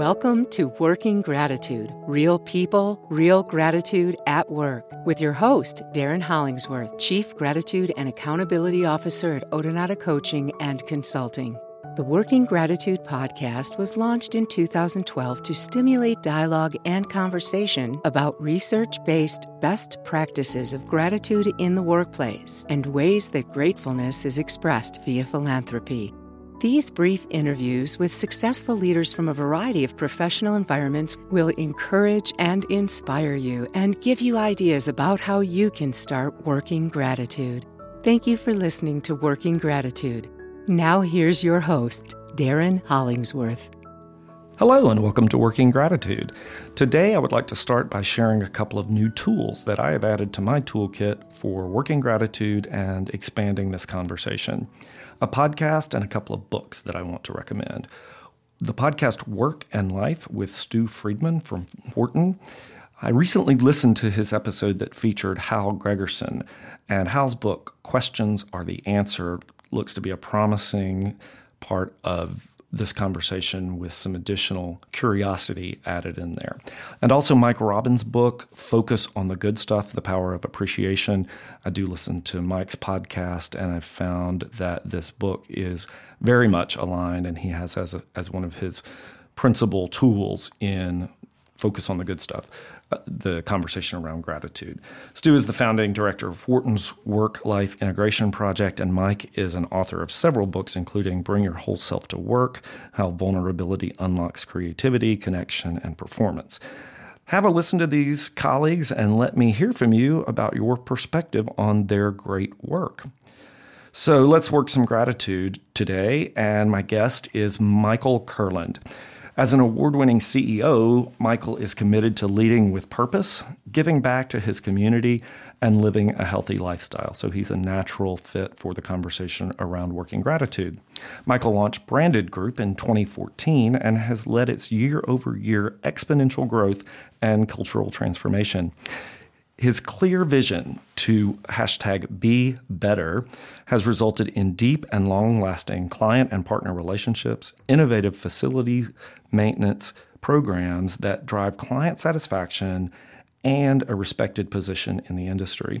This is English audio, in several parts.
Welcome to Working Gratitude Real People, Real Gratitude at Work with your host, Darren Hollingsworth, Chief Gratitude and Accountability Officer at Odonata Coaching and Consulting. The Working Gratitude podcast was launched in 2012 to stimulate dialogue and conversation about research based best practices of gratitude in the workplace and ways that gratefulness is expressed via philanthropy. These brief interviews with successful leaders from a variety of professional environments will encourage and inspire you and give you ideas about how you can start working gratitude. Thank you for listening to Working Gratitude. Now, here's your host, Darren Hollingsworth. Hello, and welcome to Working Gratitude. Today, I would like to start by sharing a couple of new tools that I have added to my toolkit for working gratitude and expanding this conversation a podcast and a couple of books that I want to recommend. The podcast Work and Life with Stew Friedman from Wharton. I recently listened to his episode that featured Hal Gregersen, and Hal's book, Questions Are the Answer, looks to be a promising part of this conversation with some additional curiosity added in there. And also, Mike Robbins' book, Focus on the Good Stuff The Power of Appreciation. I do listen to Mike's podcast, and I've found that this book is very much aligned, and he has as, a, as one of his principal tools in Focus on the Good Stuff the conversation around gratitude. Stew is the founding director of Wharton's Work Life Integration Project, and Mike is an author of several books, including Bring Your Whole Self to Work How Vulnerability Unlocks Creativity, Connection, and Performance. Have a listen to these colleagues and let me hear from you about your perspective on their great work. So let's work some gratitude today, and my guest is Michael Kurland. As an award winning CEO, Michael is committed to leading with purpose, giving back to his community, and living a healthy lifestyle. So he's a natural fit for the conversation around working gratitude. Michael launched Branded Group in 2014 and has led its year over year exponential growth and cultural transformation. His clear vision to hashtag be better has resulted in deep and long lasting client and partner relationships, innovative facilities maintenance programs that drive client satisfaction and a respected position in the industry.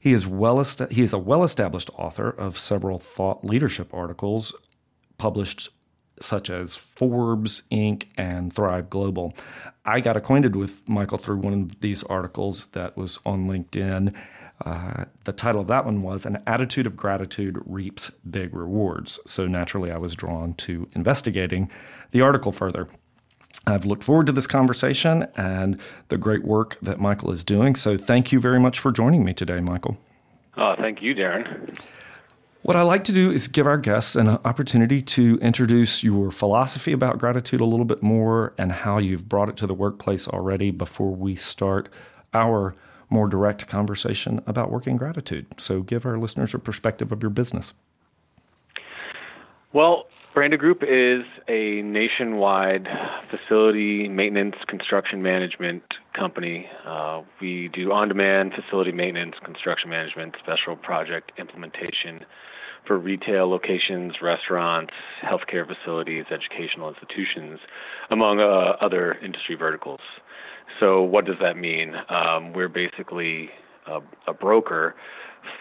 He is, well he is a well established author of several thought leadership articles published such as Forbes, Inc., and Thrive Global. I got acquainted with Michael through one of these articles that was on LinkedIn. Uh, the title of that one was An Attitude of Gratitude Reaps Big Rewards. So naturally, I was drawn to investigating the article further. I've looked forward to this conversation and the great work that Michael is doing. So thank you very much for joining me today, Michael. Oh, thank you, Darren. What I like to do is give our guests an opportunity to introduce your philosophy about gratitude a little bit more and how you've brought it to the workplace already before we start our more direct conversation about working gratitude. So, give our listeners a perspective of your business. Well, Branded Group is a nationwide facility maintenance construction management company. Uh, we do on demand facility maintenance, construction management, special project implementation for retail locations, restaurants, healthcare facilities, educational institutions, among uh, other industry verticals. So, what does that mean? Um, we're basically a, a broker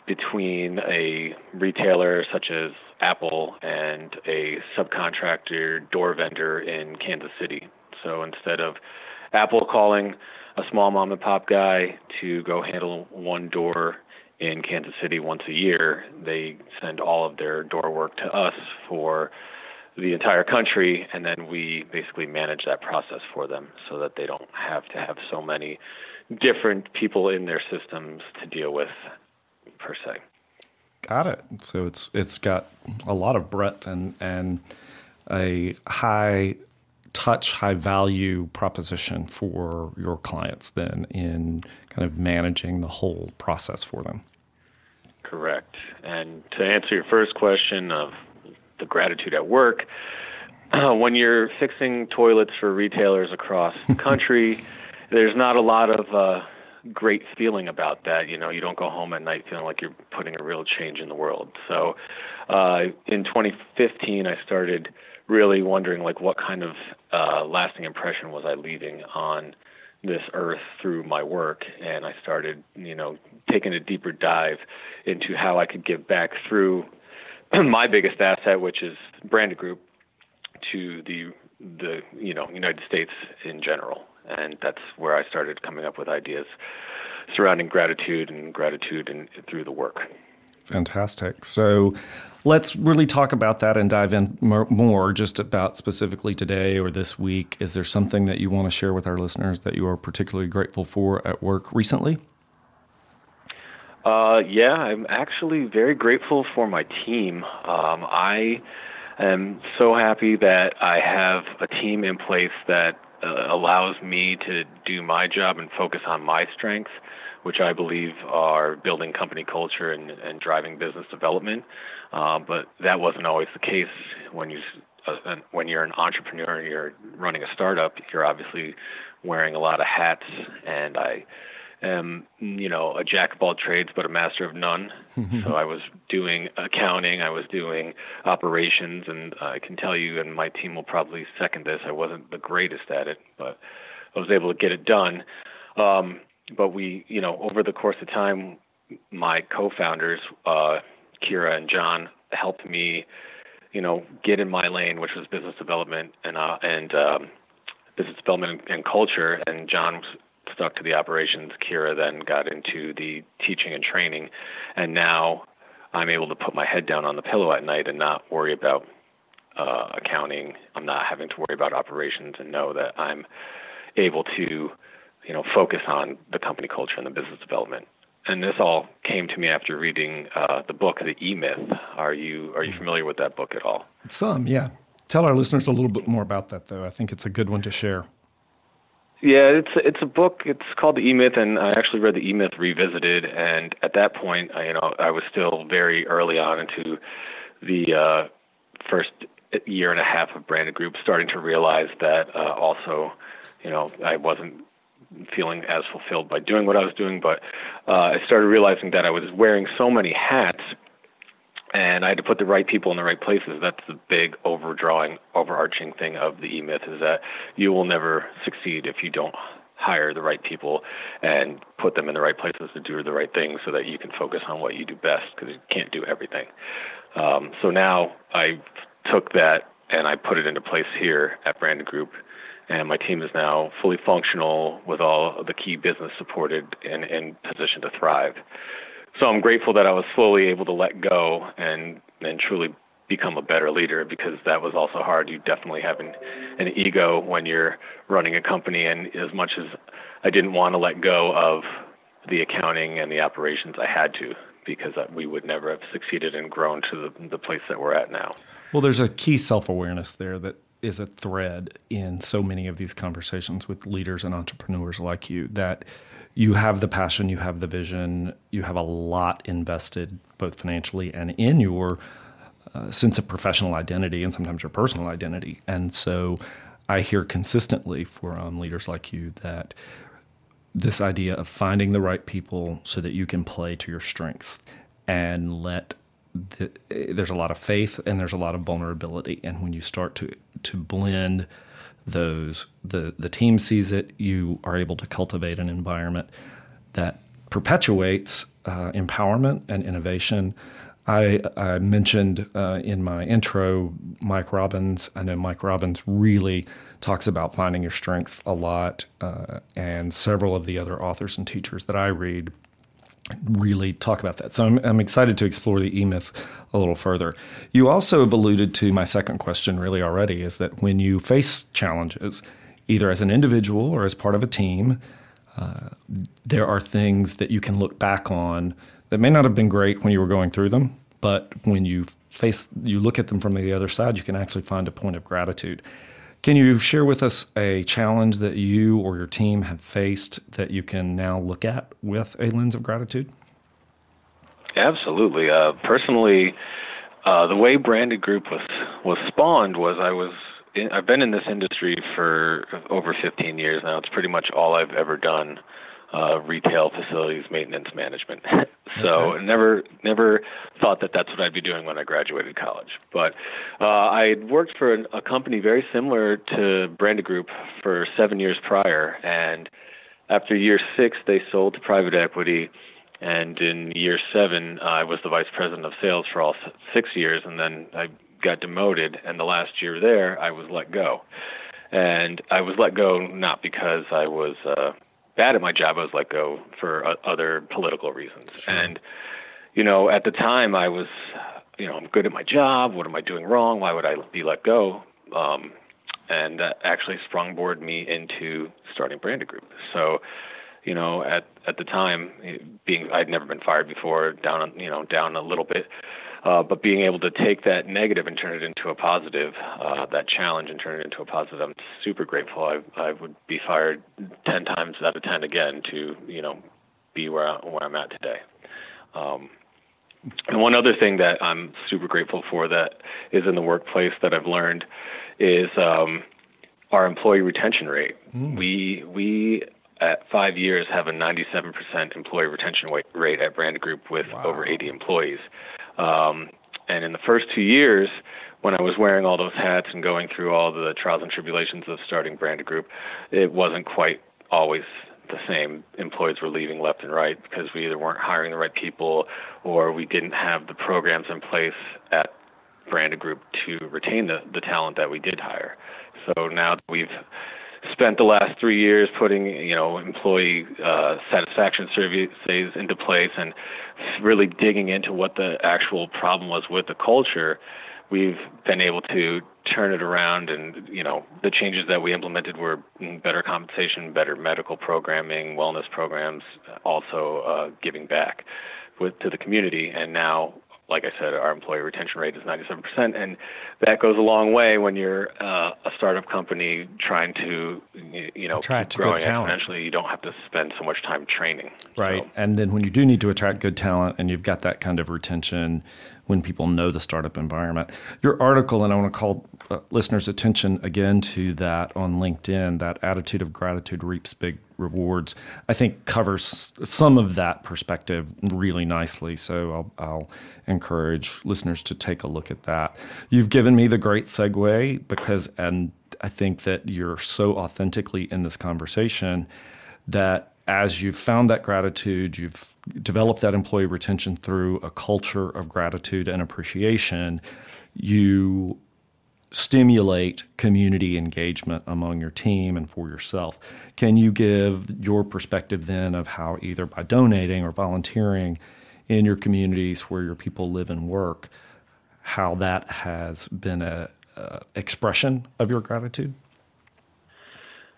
between a retailer such as Apple and a subcontractor door vendor in Kansas City. So instead of Apple calling a small mom and pop guy to go handle one door in Kansas City once a year, they send all of their door work to us for the entire country, and then we basically manage that process for them so that they don't have to have so many different people in their systems to deal with per se. Got it. So it's it's got a lot of breadth and and a high touch, high value proposition for your clients then in kind of managing the whole process for them. Correct. And to answer your first question of the gratitude at work, uh, when you're fixing toilets for retailers across the country, there's not a lot of uh, great feeling about that. You know, you don't go home at night feeling like you're putting a real change in the world. So, uh, in 2015, I started really wondering like what kind of uh, lasting impression was I leaving on this earth through my work, and I started, you know, taking a deeper dive into how I could give back through my biggest asset, which is Branded Group, to the the you know United States in general, and that's where I started coming up with ideas surrounding gratitude and gratitude and through the work. Fantastic. So let's really talk about that and dive in more just about specifically today or this week. Is there something that you want to share with our listeners that you are particularly grateful for at work recently? Uh, yeah, I'm actually very grateful for my team. Um, I am so happy that I have a team in place that uh, allows me to do my job and focus on my strengths, which I believe are building company culture and, and driving business development. Uh, but that wasn't always the case when you uh, when you're an entrepreneur and you're running a startup. You're obviously wearing a lot of hats, and I am, you know, a jack of all trades but a master of none. so I was doing accounting, I was doing operations, and I can tell you, and my team will probably second this. I wasn't the greatest at it, but I was able to get it done. Um, but we, you know, over the course of time, my co-founders, uh, Kira and John, helped me, you know, get in my lane, which was business development and uh, and um, business development and, and culture. And John stuck to the operations. Kira then got into the teaching and training, and now I'm able to put my head down on the pillow at night and not worry about uh, accounting. I'm not having to worry about operations and know that I'm able to, you know, focus on the company culture and the business development. And this all came to me after reading uh, the book, The E Myth. Are you are you familiar with that book at all? Some, yeah. Tell our listeners a little bit more about that, though. I think it's a good one to share. Yeah, it's it's a book. It's called the E Myth, and I actually read the E Myth revisited. And at that point, I, you know, I was still very early on into the uh, first year and a half of Branded Group, starting to realize that uh, also, you know, I wasn't feeling as fulfilled by doing what I was doing, but uh, I started realizing that I was wearing so many hats and I had to put the right people in the right places. That's the big overdrawing, overarching thing of the E Myth is that you will never succeed if you don't hire the right people and put them in the right places to do the right things so that you can focus on what you do best because you can't do everything. Um, so now I took that and I put it into place here at Branded Group. And my team is now fully functional with all of the key business supported and in position to thrive so I'm grateful that I was slowly able to let go and and truly become a better leader because that was also hard. You definitely have an, an ego when you're running a company, and as much as I didn't want to let go of the accounting and the operations, I had to because we would never have succeeded and grown to the, the place that we're at now. Well, there's a key self awareness there that is a thread in so many of these conversations with leaders and entrepreneurs like you that you have the passion, you have the vision, you have a lot invested both financially and in your uh, sense of professional identity and sometimes your personal identity. And so I hear consistently from leaders like you that this idea of finding the right people so that you can play to your strengths and let the, there's a lot of faith and there's a lot of vulnerability and when you start to to blend those the the team sees it you are able to cultivate an environment that perpetuates uh, empowerment and innovation I, I mentioned uh, in my intro Mike Robbins. I know Mike Robbins really talks about finding your strength a lot, uh, and several of the other authors and teachers that I read really talk about that. So I'm, I'm excited to explore the E myth a little further. You also have alluded to my second question, really, already is that when you face challenges, either as an individual or as part of a team, uh, there are things that you can look back on that may not have been great when you were going through them, but when you face, you look at them from the other side, you can actually find a point of gratitude. Can you share with us a challenge that you or your team have faced that you can now look at with a lens of gratitude? Absolutely. Uh, personally, uh, the way Branded Group was was spawned was I was in, I've been in this industry for over 15 years now. It's pretty much all I've ever done. Uh, retail facilities maintenance management. so okay. never never thought that that's what I'd be doing when I graduated college. But uh, I had worked for an, a company very similar to Branded Group for seven years prior, and after year six, they sold to private equity. And in year seven, I was the vice president of sales for all six years, and then I got demoted. And the last year there, I was let go. And I was let go not because I was uh, bad at my job. I was let go for uh, other political reasons. Sure. And you know, at the time, I was, you know, I'm good at my job. What am I doing wrong? Why would I be let go? Um, and that actually sprungboard me into starting Branded Group. So, you know, at at the time, being I'd never been fired before, down you know down a little bit, uh, but being able to take that negative and turn it into a positive, uh, that challenge and turn it into a positive, I'm super grateful. I I would be fired ten times out of ten again to you know be where I, where I'm at today. Um, and one other thing that I'm super grateful for that is in the workplace that I've learned is um, our employee retention rate. Mm. We we at five years have a 97% employee retention rate at Brand Group with wow. over 80 employees. Um, and in the first two years, when I was wearing all those hats and going through all the trials and tribulations of starting Branded Group, it wasn't quite always the same. Employees were leaving left and right because we either weren't hiring the right people or we didn't have the programs in place at Branded Group to retain the, the talent that we did hire. So now that we've spent the last three years putting you know employee uh, satisfaction surveys into place and really digging into what the actual problem was with the culture we've been able to turn it around and you know the changes that we implemented were better compensation better medical programming wellness programs also uh, giving back with to the community. And now like I said, our employee retention rate is 97%, and that goes a long way when you're uh, a startup company trying to, you know, attract keep growing good talent. exponentially. You don't have to spend so much time training. Right, so. and then when you do need to attract good talent, and you've got that kind of retention, when people know the startup environment. Your article, and I want to call uh, listeners' attention again to that on LinkedIn, that attitude of gratitude reaps big rewards, I think covers some of that perspective really nicely. So I'll, I'll encourage listeners to take a look at that. You've given me the great segue because, and I think that you're so authentically in this conversation that as you've found that gratitude, you've developed that employee retention through a culture of gratitude and appreciation, you stimulate community engagement among your team and for yourself. Can you give your perspective then of how either by donating or volunteering in your communities where your people live and work, how that has been a, a expression of your gratitude?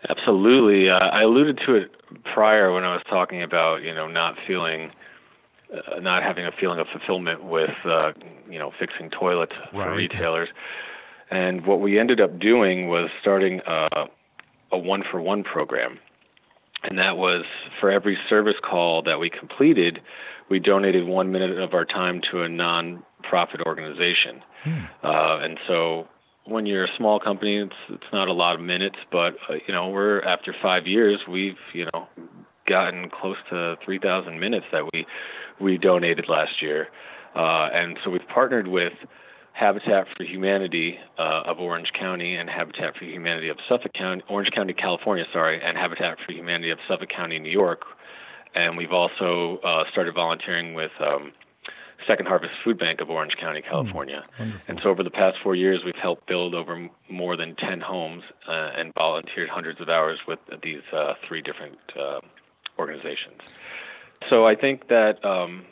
Absolutely. Uh, I alluded to it prior when I was talking about you know not feeling, uh, not having a feeling of fulfillment with uh, you know fixing toilets right. for retailers, and what we ended up doing was starting a, a one for one program, and that was for every service call that we completed, we donated one minute of our time to a non-profit organization, hmm. uh, and so when you're a small company, it's it's not a lot of minutes, but uh, you know we're after five years, we've you know gotten close to 3,000 minutes that we we donated last year, uh, and so we've partnered with Habitat for Humanity uh, of Orange County and Habitat for Humanity of Suffolk County, Orange County, California, sorry, and Habitat for Humanity of Suffolk County, New York, and we've also uh, started volunteering with. Um, Second Harvest Food Bank of Orange County, hmm, California. Mm, and so over the past four years, we've helped build over more than 10 homes uh, and volunteered hundreds of hours with these uh, three different uh, organizations. So I think that, um,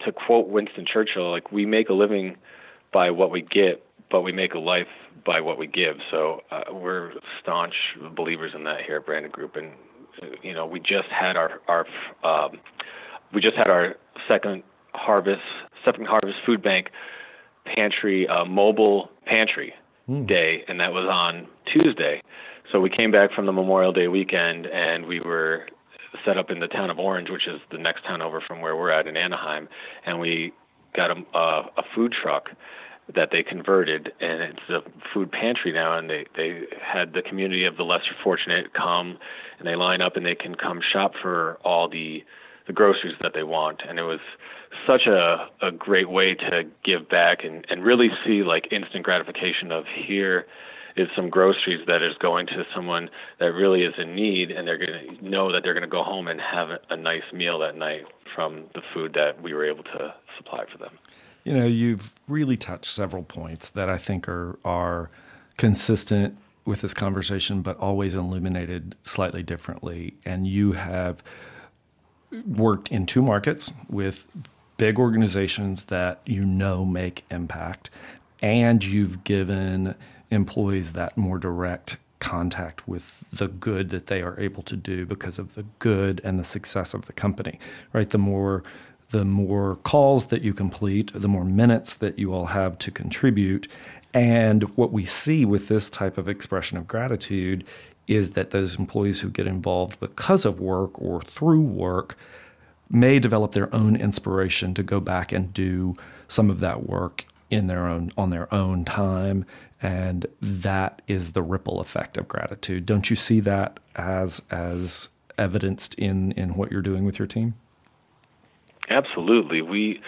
to quote Winston Churchill, like we make a living by what we get, but we make a life by what we give. So uh, we're staunch believers in that here at Branded Group, and you know we just had our our um, we just had our second Harvest, second Harvest Food Bank pantry, uh, mobile pantry mm. day, and that was on Tuesday. So we came back from the Memorial Day weekend, and we were set up in the town of Orange, which is the next town over from where we're at in Anaheim, and we got a, a, food truck that they converted, and it's a food pantry now. And they they had the community of the lesser fortunate come, and they line up and they can come shop for all the the groceries that they want. And it was such a a great way to give back and and really see like instant gratification of here is some groceries that is going to someone that really is in need, and they're going to know that they're going to go home and have a nice meal that night from the food that we were able to supply for them. You know, you've really touched several points that I think are are consistent with this conversation, but always illuminated slightly differently. And you have worked in two markets with big organizations that you know make impact, and you've given employees that more direct contact with the good that they are able to do because of the good and the success of the company right? The more the more calls that you complete the more minutes that you all have to contribute. And what we see with this type of expression of gratitude is that those employees who get involved because of work or through work may develop their own inspiration to go back and do some of that work in their own on their own time and that is the ripple effect of gratitude. Don't you see that as as evidenced in in what you're doing with your team? Absolutely. We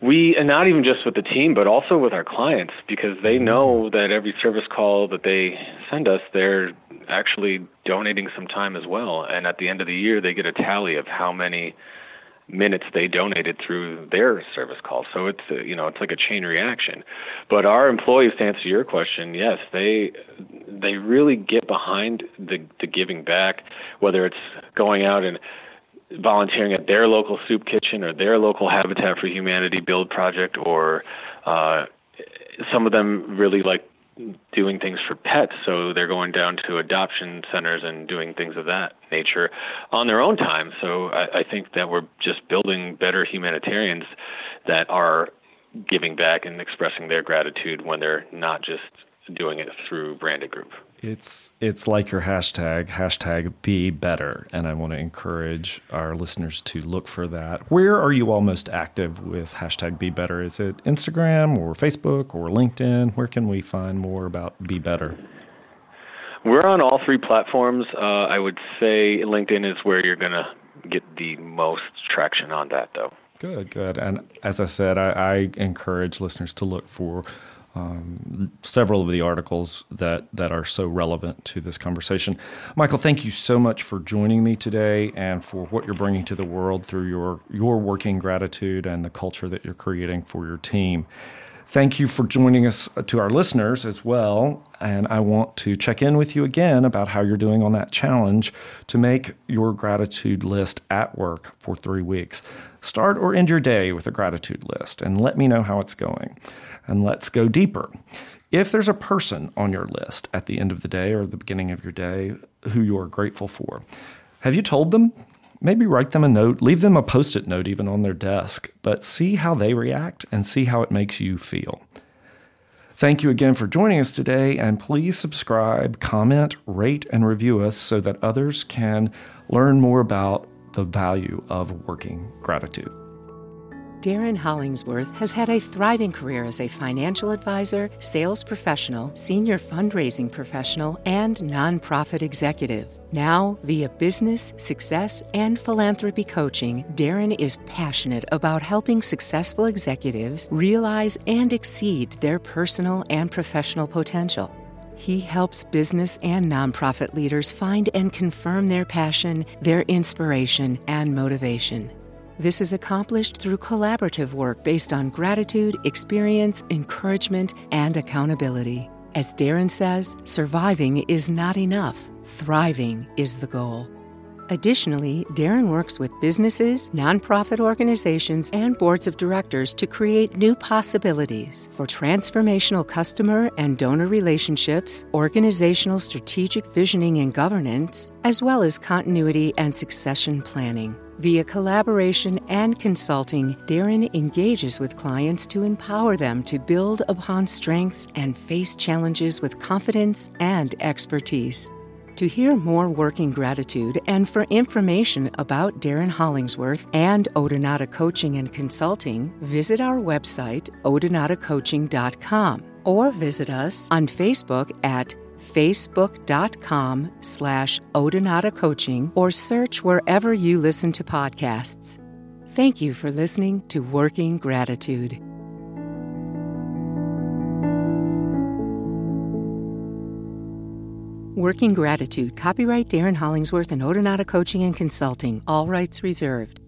we and not even just with the team but also with our clients because they know mm-hmm. that every service call that they send us they're actually donating some time as well. And at the end of the year they get a tally of how many minutes they donated through their service call. So it's a, you know it's like a chain reaction. But our employees, to answer your question, yes, they they really get behind the the giving back, whether it's going out and volunteering at their local soup kitchen or their local Habitat for Humanity build project, or uh, some of them really like doing things for pets, so they're going down to adoption centers and doing things of that nature on their own time. So I, I think that we're just building better humanitarians that are giving back and expressing their gratitude when they're not just doing it through branded group. It's it's like your hashtag hashtag be better, and I want to encourage our listeners to look for that. Where are you all most active with hashtag be better? Is it Instagram or Facebook or LinkedIn? Where can we find more about be better? We're on all three platforms. Uh, I would say LinkedIn is where you're going to get the most traction on that, though. Good, good. And as I said, I, I encourage listeners to look for um, several of the articles that that are so relevant to this conversation. Michael, thank you so much for joining me today and for what you're bringing to the world through your your working gratitude and the culture that you're creating for your team. Thank you for joining us uh, to our listeners as well. And I want to check in with you again about how you're doing on that challenge to make your gratitude list at work for three weeks. Start or end your day with a gratitude list and let me know how it's going. And let's go deeper. If there's a person on your list at the end of the day or the beginning of your day who you are grateful for, have you told them? Maybe write them a note, leave them a post it note even on their desk, but see how they react and see how it makes you feel. Thank you again for joining us today, and please subscribe, comment, rate, and review us so that others can learn more about the value of working gratitude. Darren Hollingsworth has had a thriving career as a financial advisor, sales professional, senior fundraising professional, and nonprofit executive. Now, via business, success, and philanthropy coaching, Darren is passionate about helping successful executives realize and exceed their personal and professional potential. He helps business and nonprofit leaders find and confirm their passion, their inspiration, and motivation. This is accomplished through collaborative work based on gratitude, experience, encouragement, and accountability. As Darren says, surviving is not enough, thriving is the goal. Additionally, Darren works with businesses, nonprofit organizations, and boards of directors to create new possibilities for transformational customer and donor relationships, organizational strategic visioning and governance, as well as continuity and succession planning. Via collaboration and consulting, Darren engages with clients to empower them to build upon strengths and face challenges with confidence and expertise. To hear more Working Gratitude and for information about Darren Hollingsworth and Odonata Coaching and Consulting, visit our website, odonatacoaching.com, or visit us on Facebook at facebook.com slash odonata coaching or search wherever you listen to podcasts. Thank you for listening to Working Gratitude. Working Gratitude, copyright Darren Hollingsworth and Odonata Coaching and Consulting, all rights reserved.